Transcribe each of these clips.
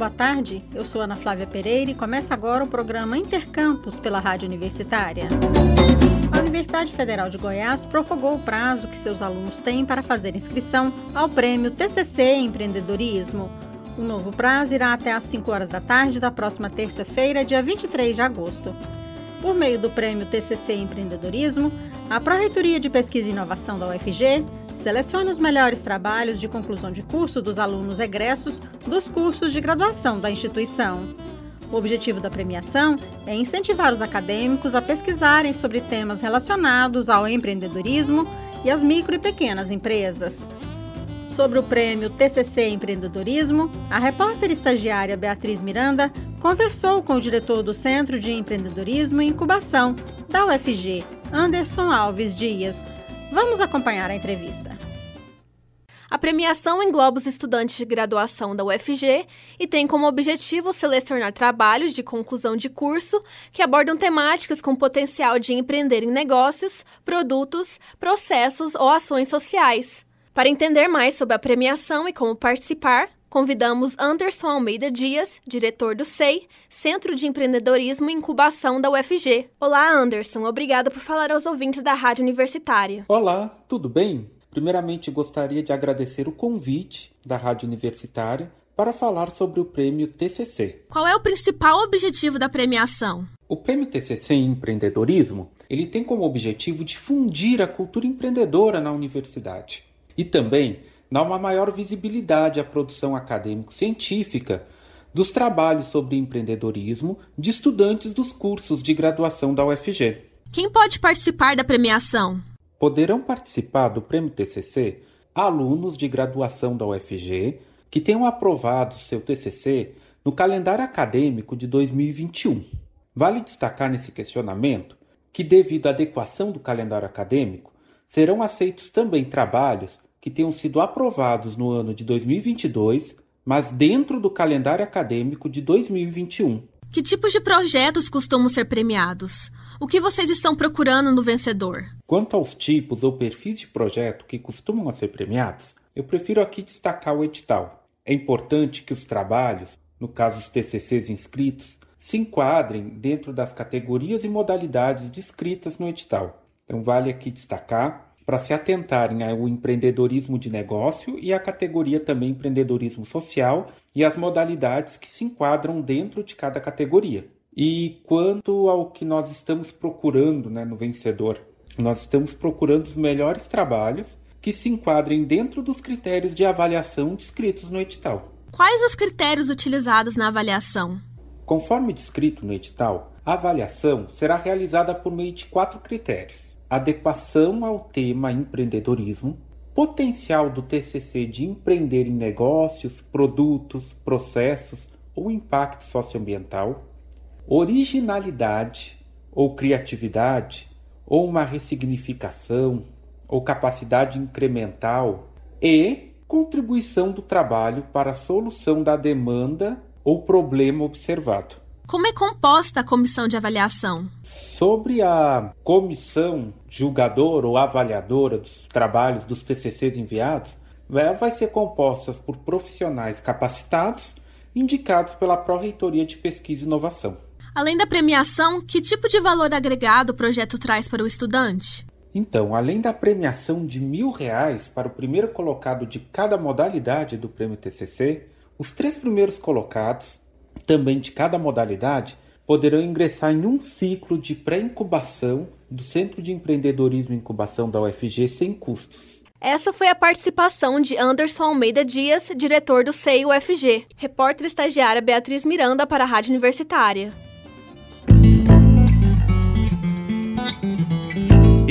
boa tarde. Eu sou Ana Flávia Pereira e começa agora o programa Intercampus pela Rádio Universitária. A Universidade Federal de Goiás prorrogou o prazo que seus alunos têm para fazer inscrição ao prêmio TCC Empreendedorismo. O novo prazo irá até às 5 horas da tarde da próxima terça-feira, dia 23 de agosto. Por meio do prêmio TCC Empreendedorismo, a Pró-Reitoria de Pesquisa e Inovação da UFG seleciona os melhores trabalhos de conclusão de curso dos alunos egressos dos cursos de graduação da instituição. O objetivo da premiação é incentivar os acadêmicos a pesquisarem sobre temas relacionados ao empreendedorismo e às micro e pequenas empresas. Sobre o prêmio TCC Empreendedorismo, a repórter estagiária Beatriz Miranda conversou com o diretor do Centro de Empreendedorismo e Incubação da UFG, Anderson Alves Dias. Vamos acompanhar a entrevista. A premiação engloba os estudantes de graduação da UFG e tem como objetivo selecionar trabalhos de conclusão de curso que abordam temáticas com potencial de empreender em negócios, produtos, processos ou ações sociais. Para entender mais sobre a premiação e como participar, convidamos Anderson Almeida Dias, diretor do SEI, Centro de Empreendedorismo e Incubação da UFG. Olá, Anderson. Obrigada por falar aos ouvintes da Rádio Universitária. Olá, tudo bem? Primeiramente, gostaria de agradecer o convite da Rádio Universitária para falar sobre o prêmio TCC. Qual é o principal objetivo da premiação? O prêmio TCC em empreendedorismo, ele tem como objetivo difundir a cultura empreendedora na universidade e também dar uma maior visibilidade à produção acadêmico-científica dos trabalhos sobre empreendedorismo de estudantes dos cursos de graduação da UFG. Quem pode participar da premiação? Poderão participar do Prêmio TCC alunos de graduação da UFG que tenham aprovado seu TCC no calendário acadêmico de 2021. Vale destacar nesse questionamento que, devido à adequação do calendário acadêmico, serão aceitos também trabalhos que tenham sido aprovados no ano de 2022, mas dentro do calendário acadêmico de 2021. Que tipos de projetos costumam ser premiados? O que vocês estão procurando no vencedor? Quanto aos tipos ou perfis de projeto que costumam ser premiados, eu prefiro aqui destacar o edital. É importante que os trabalhos, no caso os TCCs inscritos, se enquadrem dentro das categorias e modalidades descritas no edital. Então, vale aqui destacar para se atentarem ao empreendedorismo de negócio e à categoria também empreendedorismo social e as modalidades que se enquadram dentro de cada categoria. E quanto ao que nós estamos procurando né, no vencedor, nós estamos procurando os melhores trabalhos que se enquadrem dentro dos critérios de avaliação descritos no edital. Quais os critérios utilizados na avaliação? Conforme descrito no edital, a avaliação será realizada por meio de quatro critérios: adequação ao tema empreendedorismo, potencial do TCC de empreender em negócios, produtos, processos ou impacto socioambiental, originalidade ou criatividade, ou uma ressignificação, ou capacidade incremental, e contribuição do trabalho para a solução da demanda ou problema observado. Como é composta a comissão de avaliação? Sobre a comissão julgadora ou avaliadora dos trabalhos dos TCCs enviados, ela vai ser composta por profissionais capacitados indicados pela Pró-Reitoria de Pesquisa e Inovação. Além da premiação, que tipo de valor agregado o projeto traz para o estudante? Então, além da premiação de mil reais para o primeiro colocado de cada modalidade do prêmio TCC, os três primeiros colocados, também de cada modalidade, poderão ingressar em um ciclo de pré-incubação do Centro de Empreendedorismo e Incubação da UFG sem custos. Essa foi a participação de Anderson Almeida Dias, diretor do SEI UFG. Repórter estagiária Beatriz Miranda para a Rádio Universitária.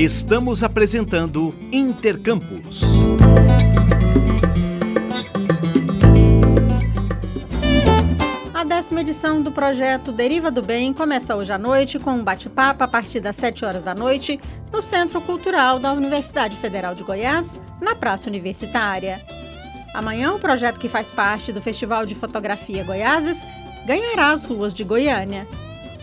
Estamos apresentando Intercampus. A décima edição do projeto Deriva do Bem começa hoje à noite com um bate-papo a partir das 7 horas da noite no Centro Cultural da Universidade Federal de Goiás, na Praça Universitária. Amanhã, o projeto que faz parte do Festival de Fotografia Goiáses ganhará as ruas de Goiânia.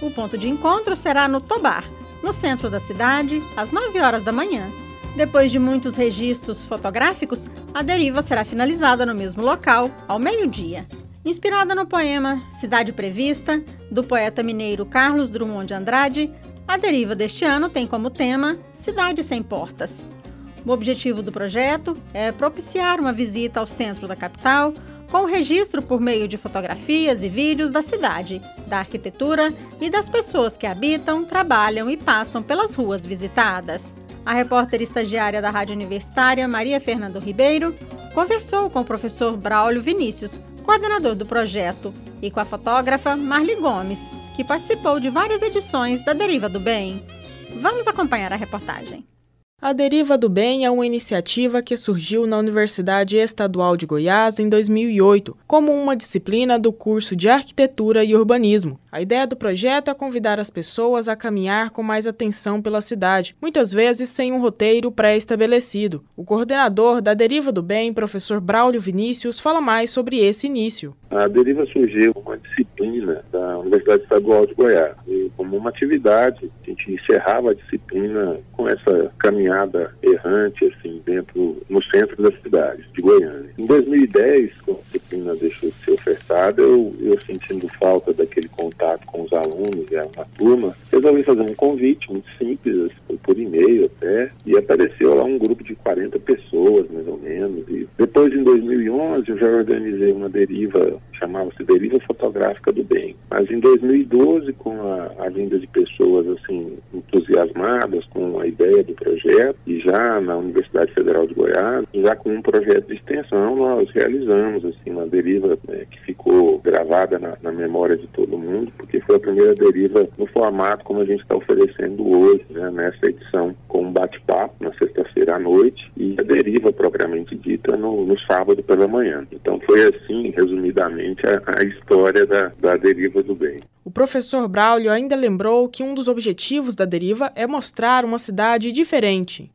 O ponto de encontro será no Tobar, no centro da cidade, às 9 horas da manhã. Depois de muitos registros fotográficos, a deriva será finalizada no mesmo local, ao meio-dia. Inspirada no poema Cidade Prevista, do poeta mineiro Carlos Drummond de Andrade, a deriva deste ano tem como tema Cidade Sem Portas. O objetivo do projeto é propiciar uma visita ao centro da capital, com o registro por meio de fotografias e vídeos da cidade, da arquitetura e das pessoas que habitam, trabalham e passam pelas ruas visitadas. A repórter estagiária da Rádio Universitária, Maria Fernando Ribeiro, conversou com o professor Braulio Vinícius, coordenador do projeto, e com a fotógrafa Marli Gomes, que participou de várias edições da Deriva do Bem. Vamos acompanhar a reportagem. A Deriva do Bem é uma iniciativa que surgiu na Universidade Estadual de Goiás em 2008, como uma disciplina do curso de Arquitetura e Urbanismo. A ideia do projeto é convidar as pessoas a caminhar com mais atenção pela cidade, muitas vezes sem um roteiro pré-estabelecido. O coordenador da Deriva do Bem, professor Braulio Vinícius, fala mais sobre esse início. A Deriva surgiu uma disciplina da Universidade Estadual de Goiás, e como uma atividade, a gente encerrava a disciplina com essa caminhada caminhada errante assim dentro no centro da cidade de Goiânia. Em 2010, quando a disciplina deixou de ser ofertada, eu, eu sentindo falta daquele contato com os alunos e a, a turma, resolvi fazer um convite muito simples, assim, por e-mail até, e apareceu lá um grupo de 40 pessoas, mais ou menos. E depois, em 2011, eu já organizei uma deriva, chamava-se Deriva Fotográfica do Bem. Mas em 2012, com a, a vinda de pessoas assim entusiasmadas com a ideia do projeto, e já na Universidade Federal de Goiás, já com um projeto de extensão, nós realizamos assim uma deriva né, que ficou gravada na, na, memória de todo mundo, porque foi a primeira deriva no formato como a gente está oferecendo hoje, né, nessa edição, com um bate-papo na sexta-feira à noite e a deriva propriamente dita no, no, sábado pela manhã. Então foi assim, resumidamente, a, a história da, da deriva do bem. O professor Braulio ainda lembrou que um dos objetivos da deriva é mostrar uma cidade diferente.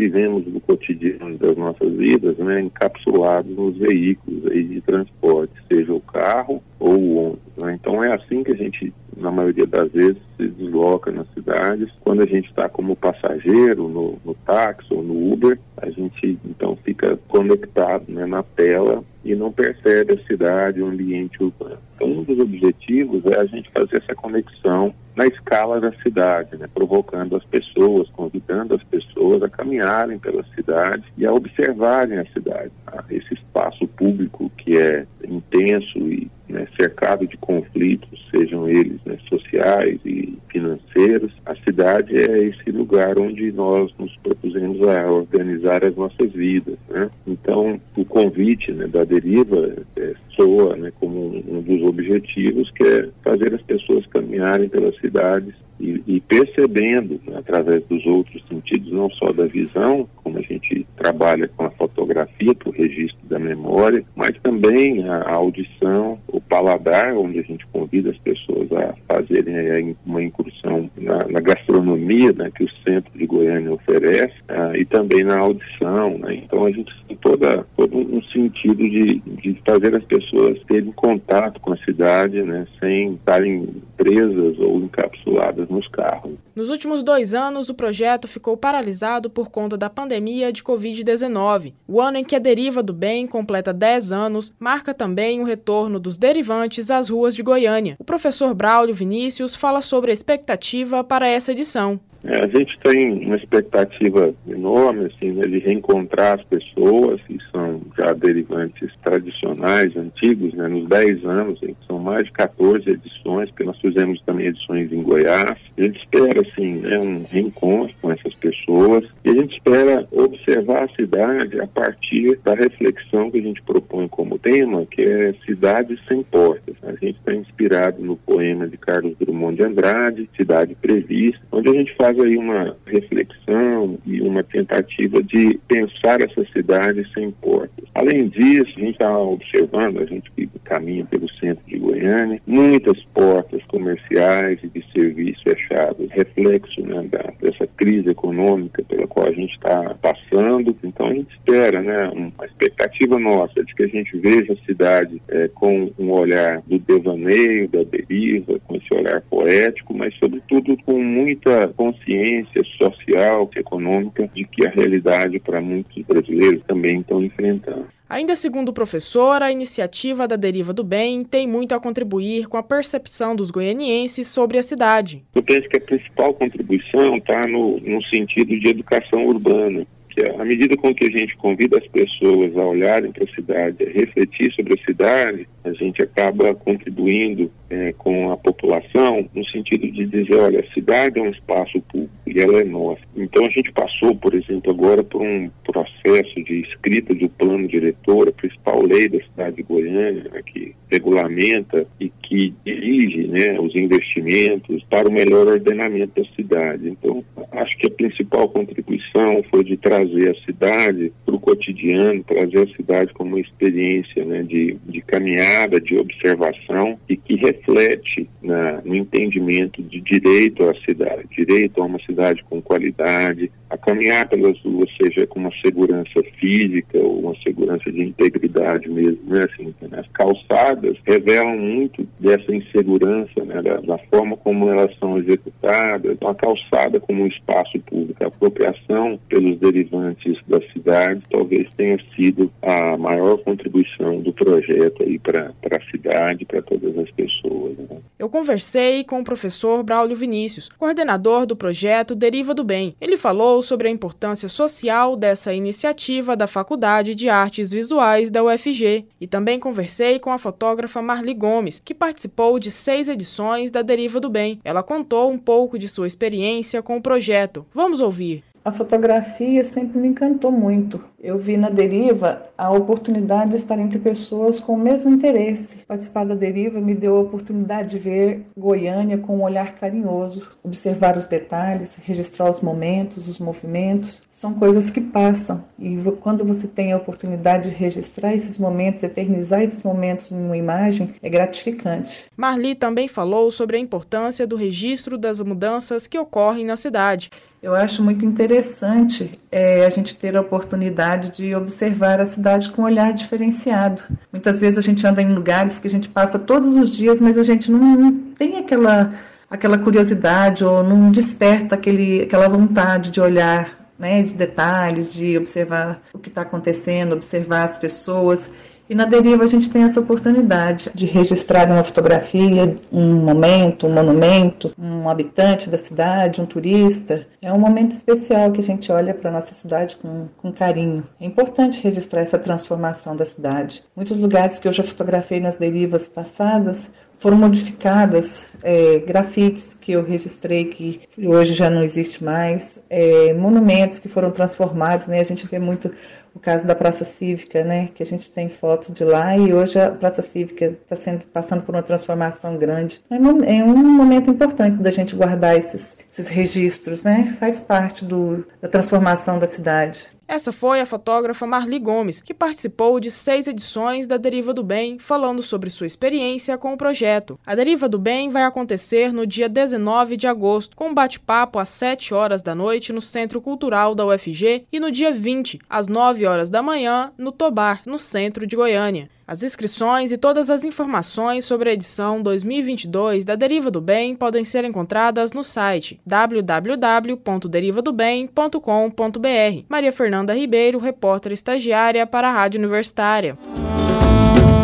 Vivemos no cotidiano das nossas vidas, né, encapsulados nos veículos aí de transporte, seja o carro ou o ônibus. Né? Então é assim que a gente, na maioria das vezes, se desloca nas cidades. Quando a gente está como passageiro no, no táxi ou no Uber, a gente então fica conectado né, na tela e não percebe a cidade, o ambiente urbano. Então, um dos objetivos é a gente fazer essa conexão na escala da cidade, né, provocando as pessoas, convidando as pessoas a caminharem pela cidade e a observarem a cidade. Tá? Esse espaço público que é intenso e né, cercado de conflitos, sejam eles né, sociais e financeiros, a cidade é esse lugar onde nós nos propusemos a organizar as nossas vidas. Né? Então, o convite né, da deriva é, soa né, como um dos objetivos, que é fazer as pessoas caminharem pelas cidades e, e percebendo, né, através dos outros sentidos, não só da visão, como a gente trabalha com a fotografia para o registro da memória, mas também a audição, o paladar, onde a gente convida as pessoas a fazerem uma incursão na, na gastronomia né, que o centro de Goiânia oferece, uh, e também na audição. Né? Então a gente toda, todo um sentido de, de fazer as pessoas terem contato com a cidade, né, sem estarem presas ou encapsuladas nos carros. Nos últimos dois anos, o projeto ficou paralisado por conta da pandemia de Covid-19. O ano em que a deriva do bem completa 10 anos marca também o retorno dos derivantes às ruas de Goiânia. O professor Braulio Vinícius fala sobre a expectativa para essa edição. É, a gente tem uma expectativa enorme assim, né, de reencontrar as pessoas que são já derivantes tradicionais, antigos, né, nos 10 anos, são mais de 14 edições, porque nós fizemos também edições em Goiás. A gente espera assim, né, um reencontro com essas pessoas e a gente espera observar a cidade a partir da reflexão que a gente propõe como tema, que é Cidade Sem Portas. A gente está inspirado no poema de Carlos Drummond de Andrade, Cidade Prevista, onde a gente faz faz aí uma reflexão e uma tentativa de pensar essa cidade sem portas. Além disso, a gente está observando, a gente que caminha pelo centro de Goiânia, muitas portas comerciais e de serviços fechadas, reflexo né, da, dessa crise econômica pela qual a gente está passando. Então a gente espera, né, uma expectativa nossa de que a gente veja a cidade é, com um olhar do devaneio, da deriva, com esse olhar poético, mas sobretudo com muita consciência consciência social, econômica, de que a realidade para muitos brasileiros também estão enfrentando. Ainda segundo o professor, a iniciativa da Deriva do Bem tem muito a contribuir com a percepção dos goianienses sobre a cidade. Eu penso que a principal contribuição está no, no sentido de educação urbana que à medida com que a gente convida as pessoas a olharem para a cidade, a refletir sobre a cidade, a gente acaba contribuindo é, com a população no sentido de dizer, olha, a cidade é um espaço público e ela é nossa. Então a gente passou, por exemplo, agora por um processo de escrita do plano diretor, a principal lei da cidade de Goiânia, né, que regulamenta e que dirige né, os investimentos para o melhor ordenamento da cidade. Então, acho que a principal contribuição foi de trazer a cidade para o cotidiano, trazer a cidade como uma experiência né, de, de caminhada, de observação e que reflete na, no entendimento de direito à cidade, direito a uma cidade com qualidade, caminhar pelas ruas, seja com uma segurança física ou uma segurança de integridade mesmo, né? Assim, né? As calçadas revelam muito dessa insegurança, né? Da, da, forma como elas são executadas, a calçada como um espaço público, a apropriação pelos derivantes da cidade talvez tenha sido a maior contribuição do projeto aí para a cidade, para todas as pessoas. Né? Eu conversei com o professor Braulio Vinícius, coordenador do projeto Deriva do Bem. Ele falou sobre a importância social dessa iniciativa da Faculdade de Artes Visuais da UFG. E também conversei com a fotógrafa Marli Gomes, que participou de seis edições da Deriva do Bem. Ela contou um pouco de sua experiência com o projeto. Vamos ouvir. A fotografia sempre me encantou muito. Eu vi na deriva a oportunidade de estar entre pessoas com o mesmo interesse. Participar da deriva me deu a oportunidade de ver Goiânia com um olhar carinhoso, observar os detalhes, registrar os momentos, os movimentos. São coisas que passam e quando você tem a oportunidade de registrar esses momentos, eternizar esses momentos em uma imagem, é gratificante. Marli também falou sobre a importância do registro das mudanças que ocorrem na cidade. Eu acho muito interessante é, a gente ter a oportunidade de observar a cidade com um olhar diferenciado. Muitas vezes a gente anda em lugares que a gente passa todos os dias, mas a gente não, não tem aquela, aquela curiosidade ou não desperta aquele, aquela vontade de olhar né, de detalhes, de observar o que está acontecendo, observar as pessoas. E na deriva a gente tem essa oportunidade de registrar uma fotografia, um momento, um monumento, um habitante da cidade, um turista. É um momento especial que a gente olha para a nossa cidade com, com carinho. É importante registrar essa transformação da cidade. Muitos lugares que eu já fotografei nas derivas passadas foram modificadas, é, grafites que eu registrei que hoje já não existe mais, é, monumentos que foram transformados, né? A gente vê muito o caso da Praça Cívica, né? Que a gente tem fotos de lá e hoje a Praça Cívica está sendo passando por uma transformação grande. É, é um momento importante da gente guardar esses, esses registros, né? Faz parte do, da transformação da cidade. Essa foi a fotógrafa Marli Gomes, que participou de seis edições da Deriva do Bem, falando sobre sua experiência com o projeto. A Deriva do Bem vai acontecer no dia 19 de agosto, com um bate-papo às 7 horas da noite no Centro Cultural da UFG e no dia 20, às 9 horas da manhã, no Tobar, no centro de Goiânia. As inscrições e todas as informações sobre a edição 2022 da Deriva do Bem podem ser encontradas no site www.derivadobem.com.br. Maria Fernanda Ribeiro, repórter estagiária para a Rádio Universitária.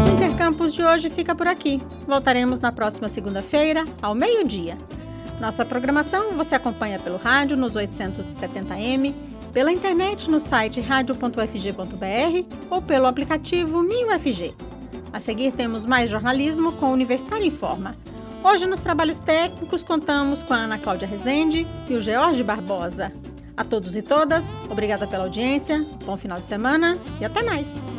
O Intercampus de hoje fica por aqui. Voltaremos na próxima segunda-feira, ao meio-dia. Nossa programação você acompanha pelo rádio nos 870m pela internet no site radio.fg.br ou pelo aplicativo MinUFG. A seguir temos mais jornalismo com Universitário em Forma. Hoje nos trabalhos técnicos contamos com a Ana Cláudia Rezende e o George Barbosa. A todos e todas, obrigada pela audiência, bom final de semana e até mais!